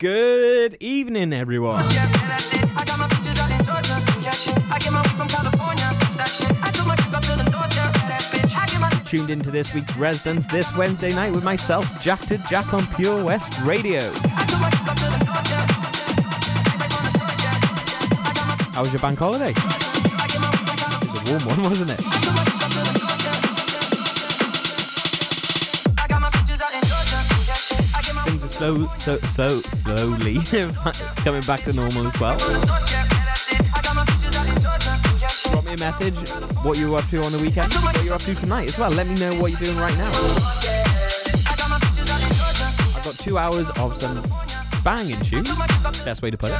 Good evening, everyone. Tuned into this week's Residents this Wednesday night with myself, Jack to Jack on Pure West Radio. How was your bank holiday? It was a warm one, wasn't it? slow, so, so slowly coming back to normal as well. Drop me a message, what you're up to on the weekend, what you're up to tonight as well. Let me know what you're doing right now. I've got two hours of some banging tunes, best way to put it.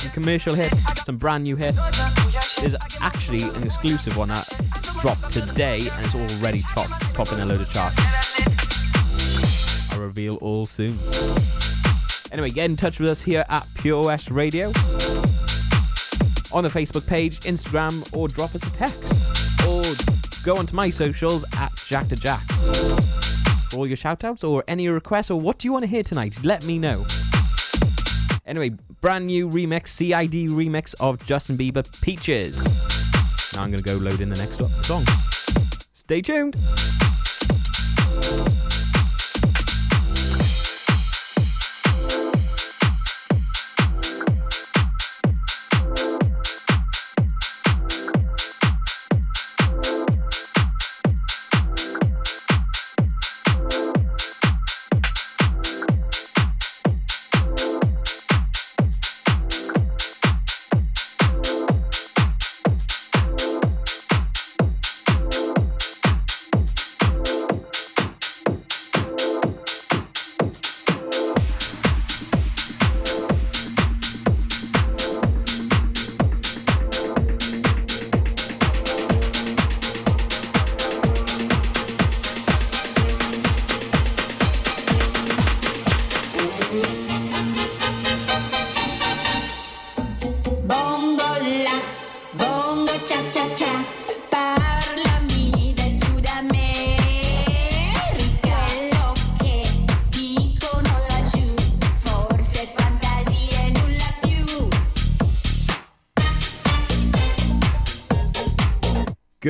Some commercial hits, some brand new hits. There's actually an exclusive one that dropped today and it's already top, topping a load of charts reveal all soon. Anyway, get in touch with us here at Pure West Radio on the Facebook page, Instagram, or drop us a text. Or go onto my socials at Jack2Jack. For all your shoutouts or any requests or what do you want to hear tonight, let me know. Anyway, brand new remix, CID remix of Justin Bieber Peaches. Now I'm going to go load in the next song. Stay tuned.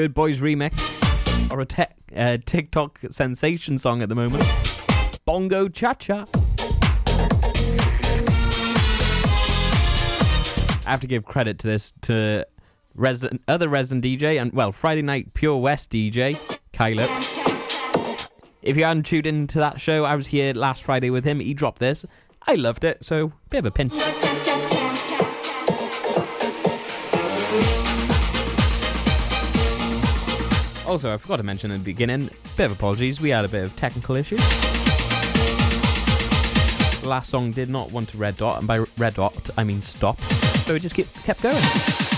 Goodboys remix, or a te- uh, TikTok sensation song at the moment, Bongo Cha Cha. I have to give credit to this to resident, other resident DJ and well Friday night Pure West DJ Caleb. If you hadn't tuned into that show, I was here last Friday with him. He dropped this. I loved it, so bit of a pinch. Also, I forgot to mention in the beginning, bit of apologies, we had a bit of technical issues. Last song did not want to red dot, and by red dot I mean stop, so we just kept going.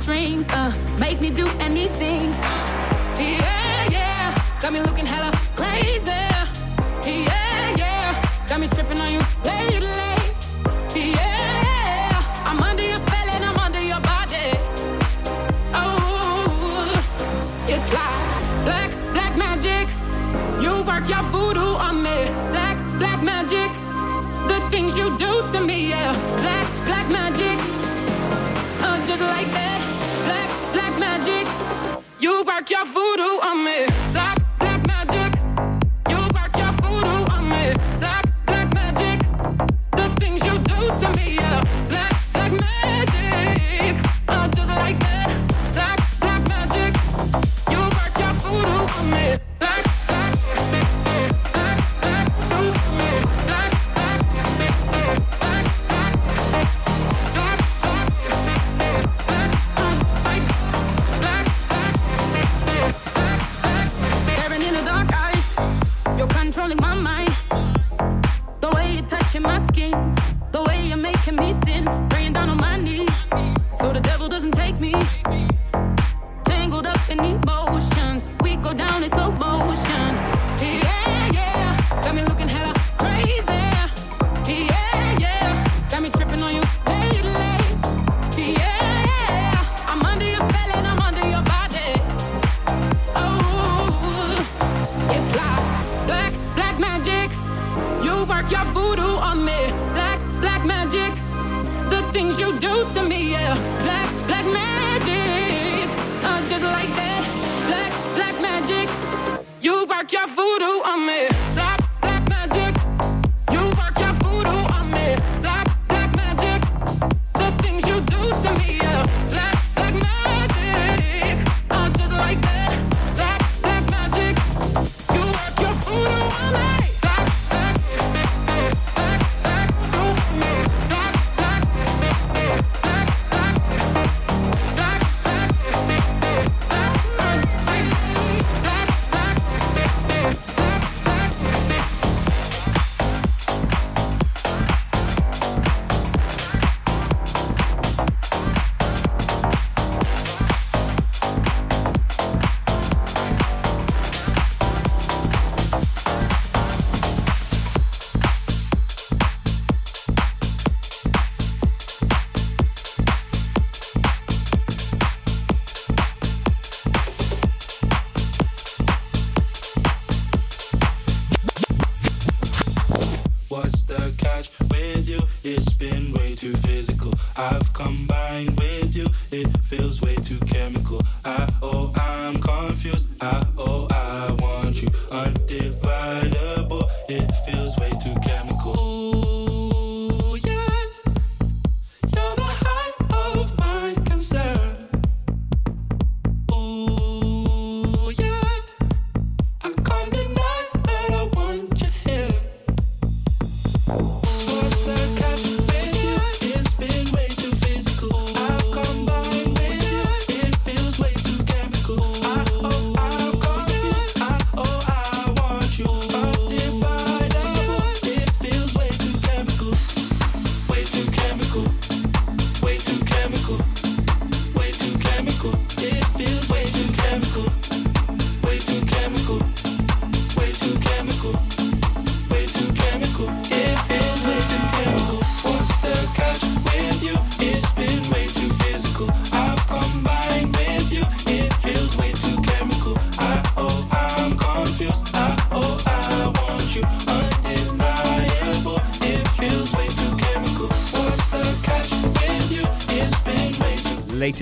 strings, uh, make me do anything. Yeah, yeah, got me looking hella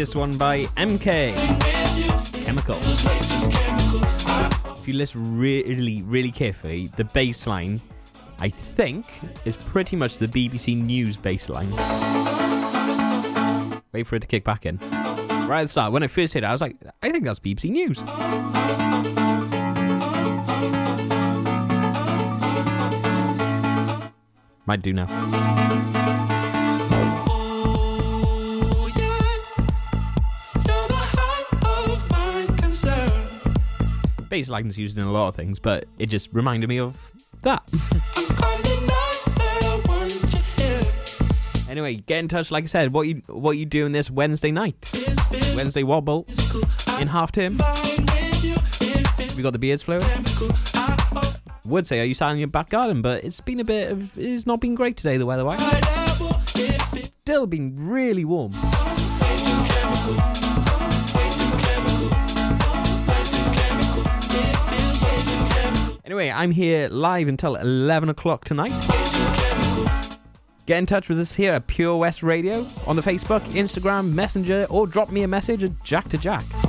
this one by MK. Chemical. If you listen really, really carefully, the bass line, I think, is pretty much the BBC News bass line. Wait for it to kick back in. Right at the start, when I first hit it, I was like, I think that's BBC News. Might do now. Face likeness used in a lot of things, but it just reminded me of that. anyway, get in touch. Like I said, what you what you doing this Wednesday night? Wednesday wobble in half term. We got the beers flowing. Would say, are you sat in your back garden? But it's been a bit of. It's not been great today, the weather wise. Still been really warm. Anyway, I'm here live until 11 o'clock tonight. Get in touch with us here at Pure West Radio on the Facebook, Instagram, Messenger, or drop me a message at Jack2Jack.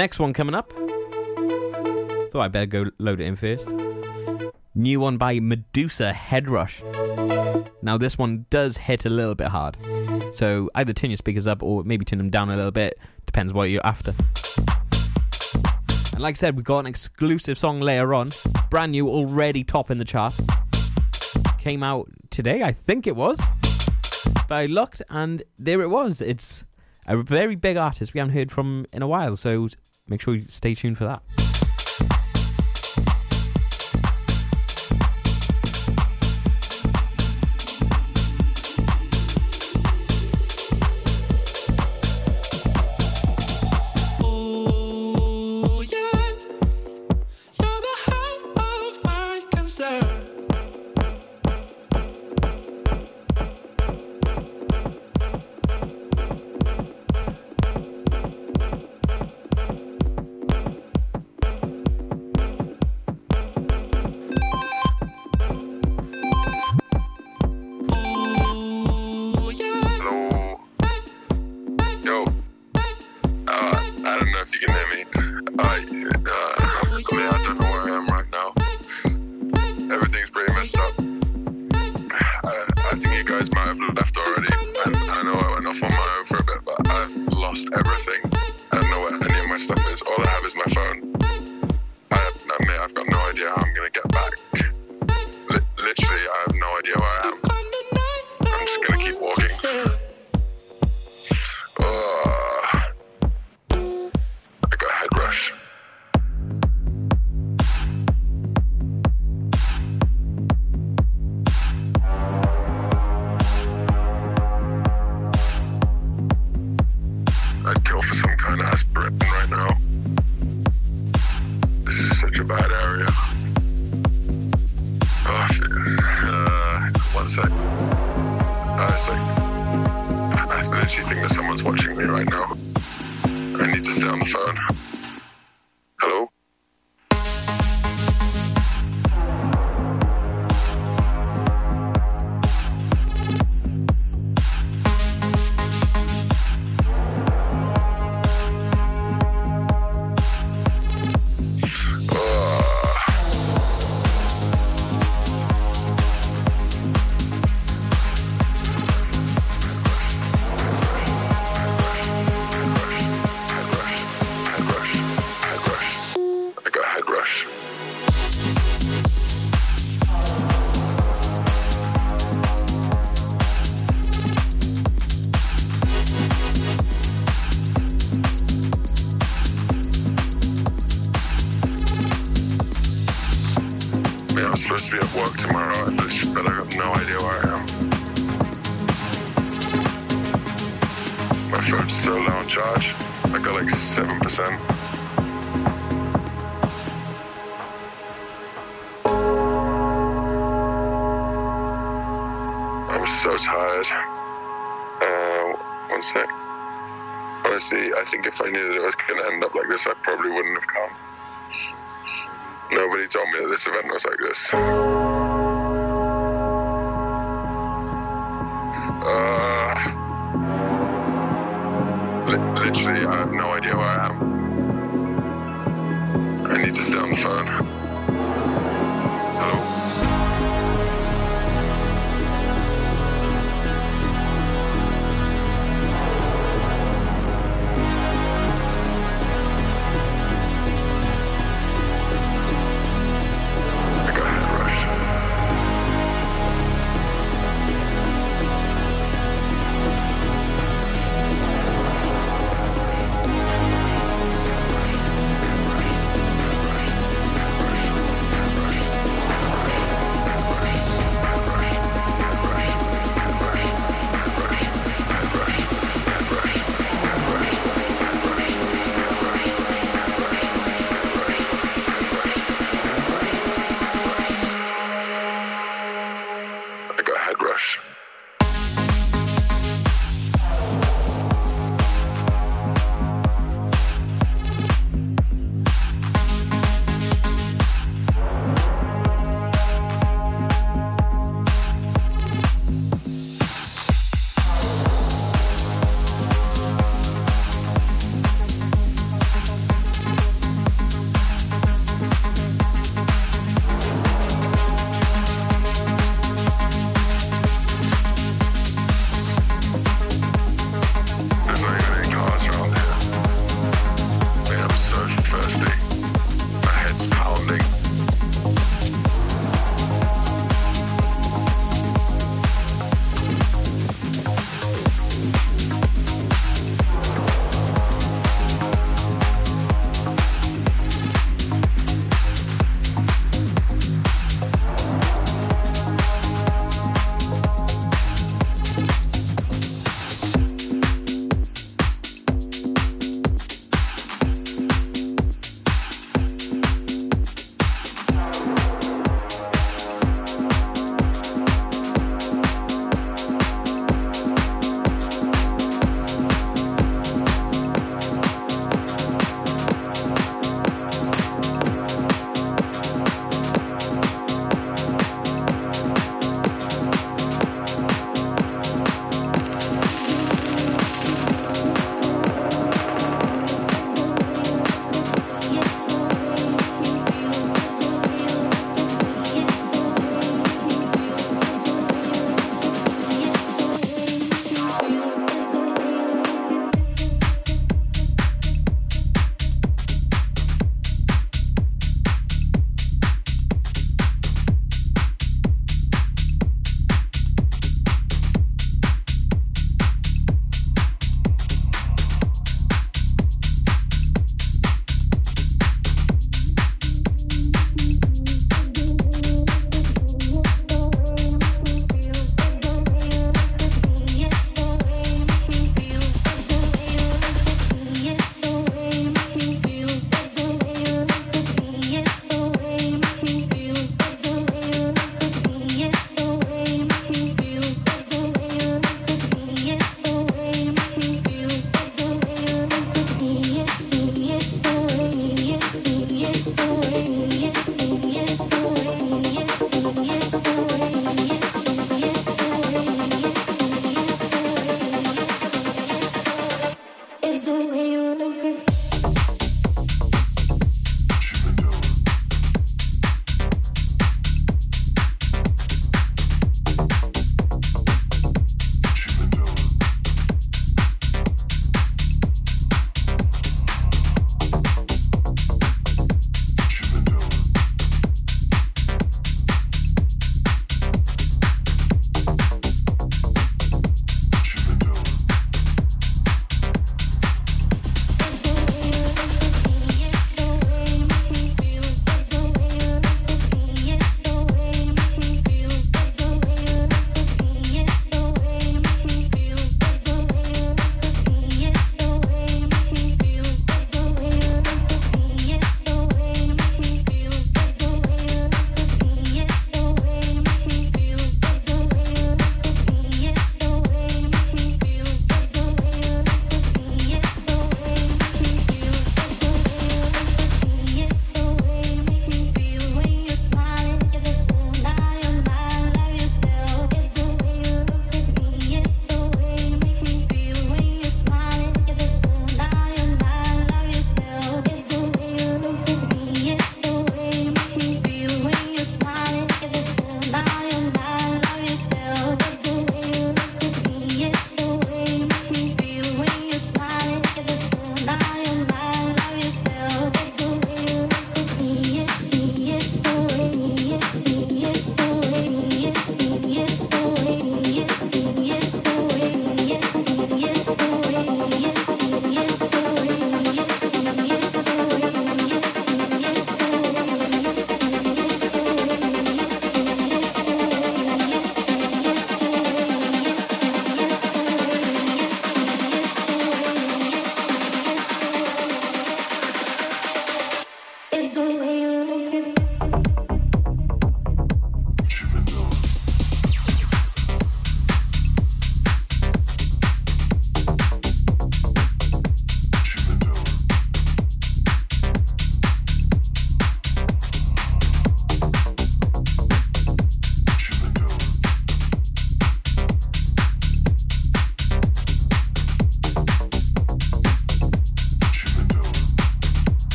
Next one coming up. Thought I'd better go load it in first. New one by Meduza Head Rush. Now, this one does hit a little bit hard. So either turn your speakers up or maybe turn them down a little bit. Depends what you're after. And like I said, we've got an exclusive song later on. Brand new, already top in the charts. Came out today, I think it was. But I looked and there it was. It's a very big artist we haven't heard from in a while. So make sure you stay tuned for that. Sec. Honestly, I think if I knew that it was going to end up like this, I probably wouldn't have come. Nobody told me that this event was like this.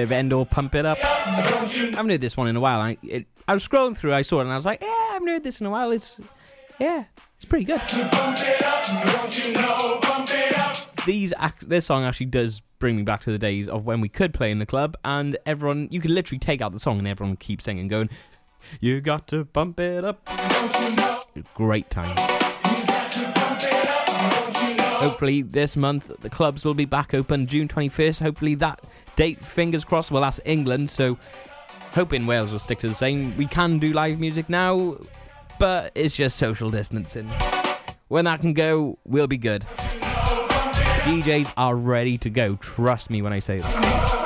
Bit of Endor, pump it up. I haven't heard this one in a while. I, it, I was scrolling through, I saw it, and I was like, yeah, I haven't heard this in a while. It's, yeah, it's pretty good. These this song actually does bring me back to the days of when we could play in the club, and everyone, you could literally take out the song, and everyone would keep singing, going, "You got to pump it up." Great time. Hopefully, this month the clubs will be back open June 21st. Hopefully, that date, fingers crossed. Well, that's England, so hoping Wales will stick to the same. We can do live music now, but it's just social distancing. When that can go, we'll be good. DJs are ready to go. Trust me when I say that.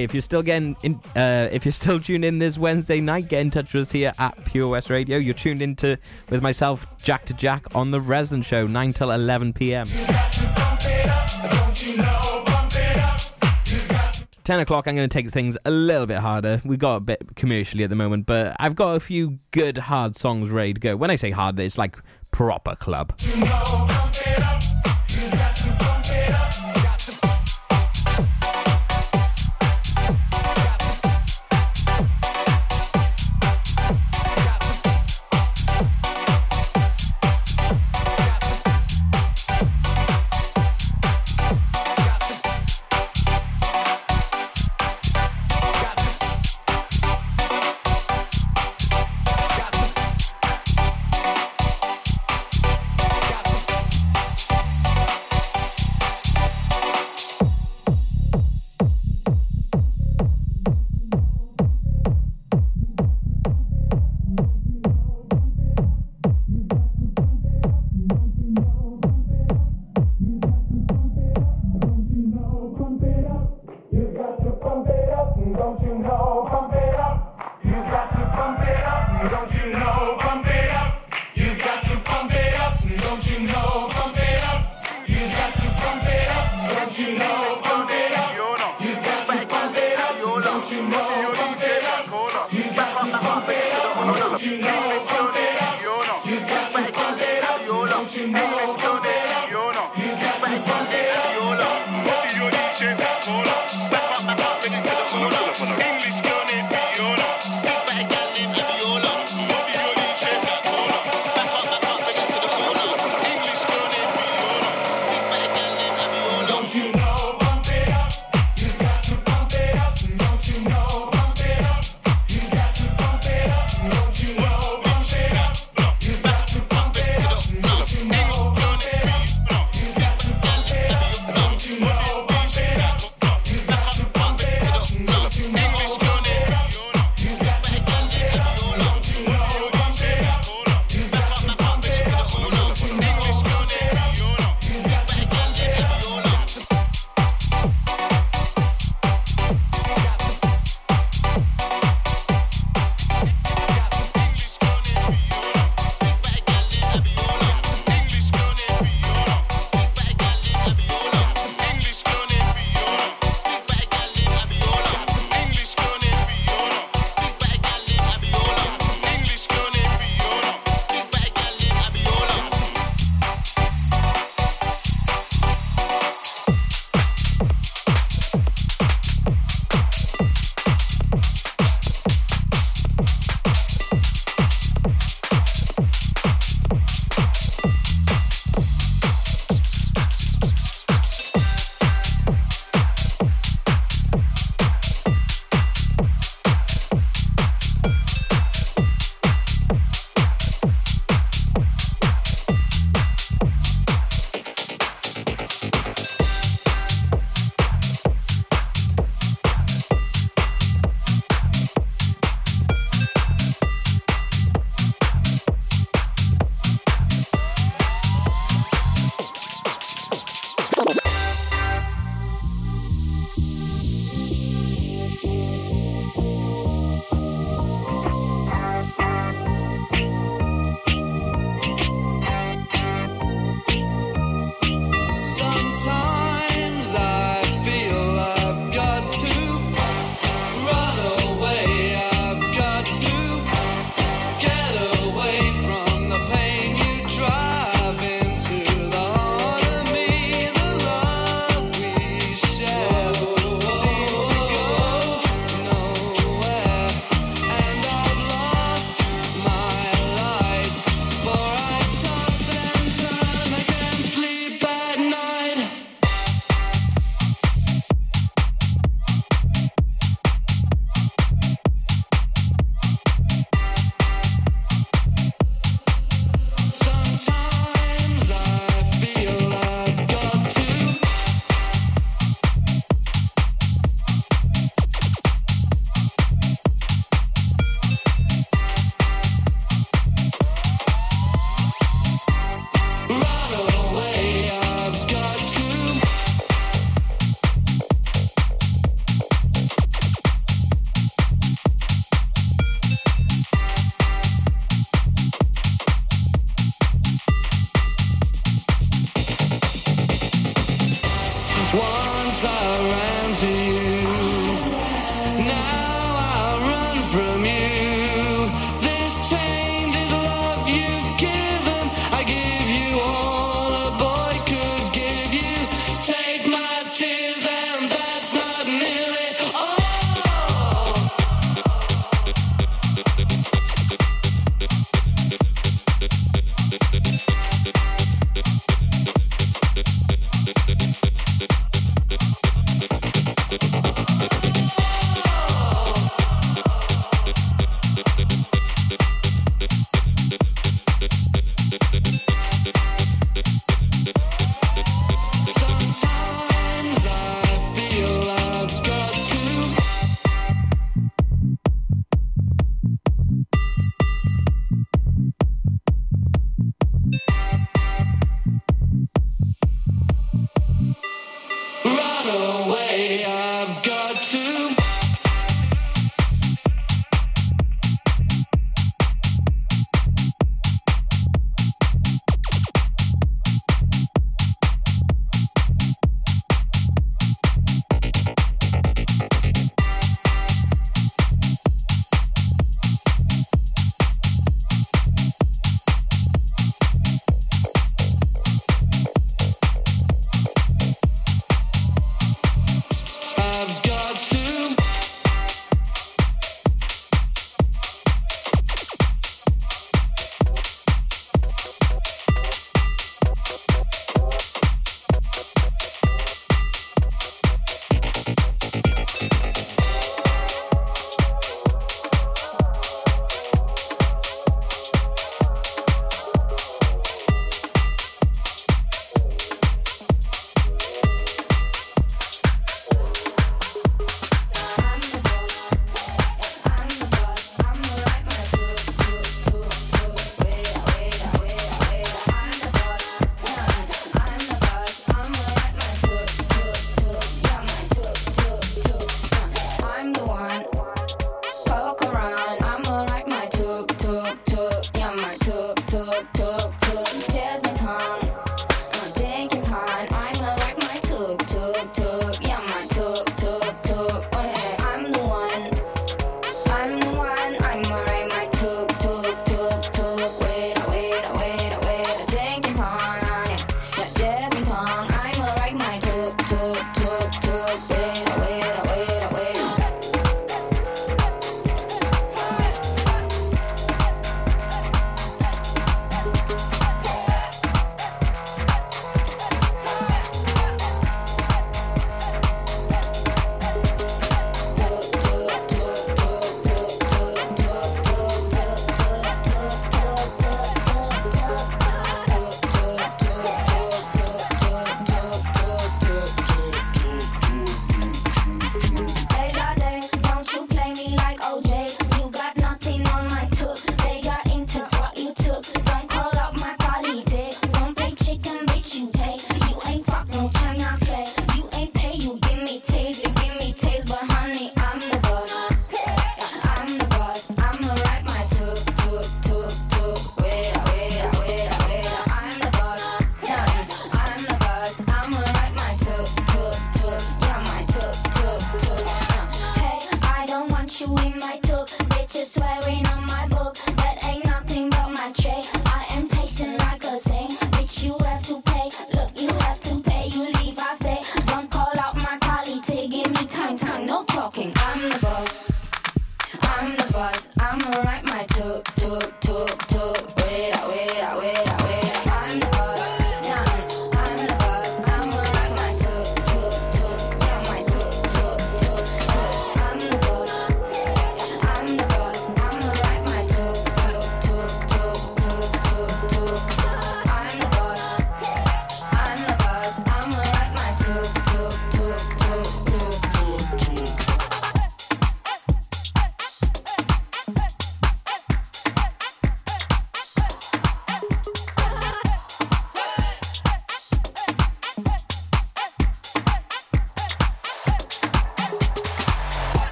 If you're still getting in, uh, if you're still tuned in this Wednesday night, get in touch with us here at Pure West Radio. You're tuned into with myself, Jack2Jack, on the Resident Show, nine till eleven p.m. Don't you know? Pump it up. 10 o'clock, I'm going to take things a little bit harder. We got a bit commercially at the moment, but I've got a few good hard songs ready to go. When I say hard, it's like proper club.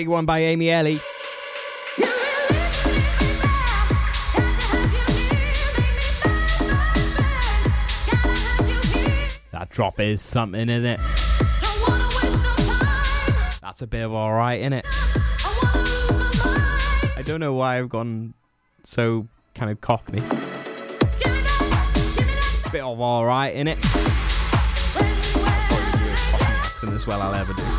Big one by Amy Ellie. That drop is something, in it? That's a bit of alright, in it? I don't know why I've gone so kind of cockney. Bit of alright, in it? Well I'll ever do.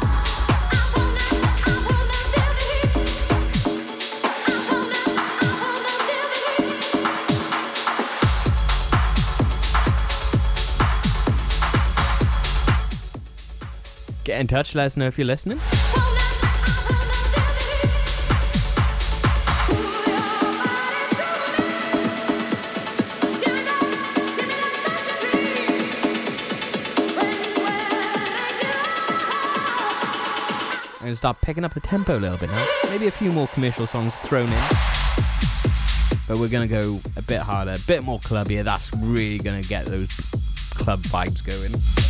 In touch, let us know if you're listening. I'm to start picking up the tempo a little bit now. Maybe a few more commercial songs thrown in. But we're to go a bit harder, a bit more clubbier. That's really to get those club vibes going.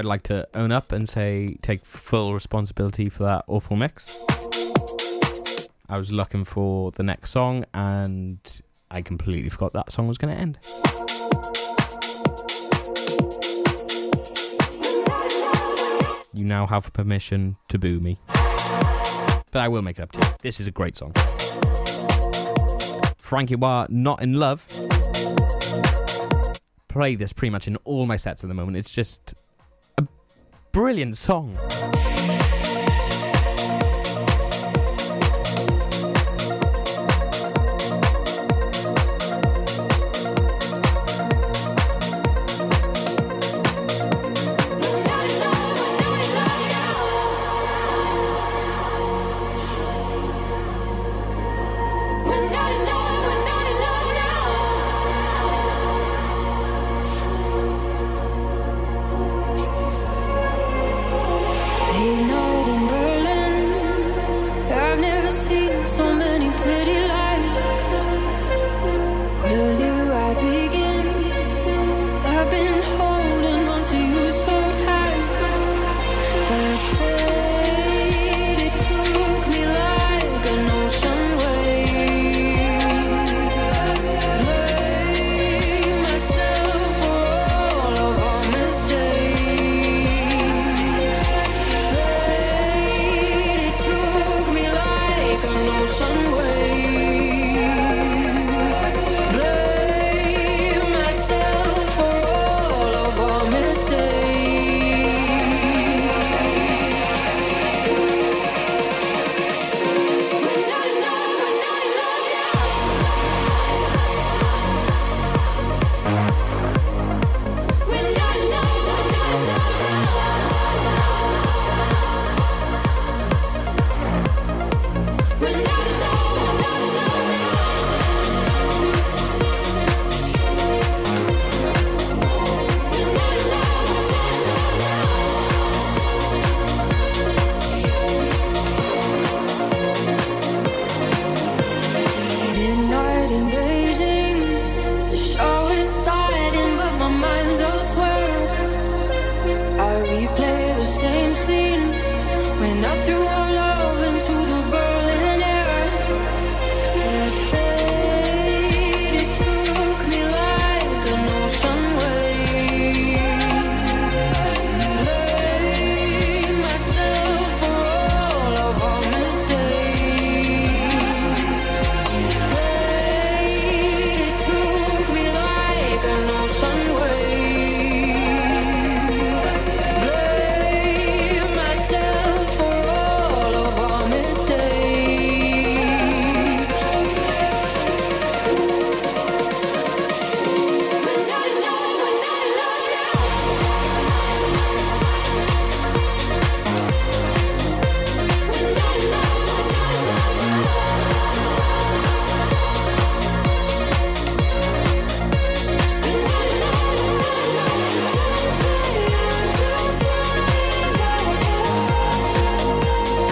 I'd like to own up and say take full responsibility for that awful mix. I was looking for the next song and I completely forgot that song was going to end. You now have permission to boo me. But I will make it up to you. This is a great song. Frankie Wah, Not in Love. Play this pretty much in all my sets at the moment. It's just brilliant song.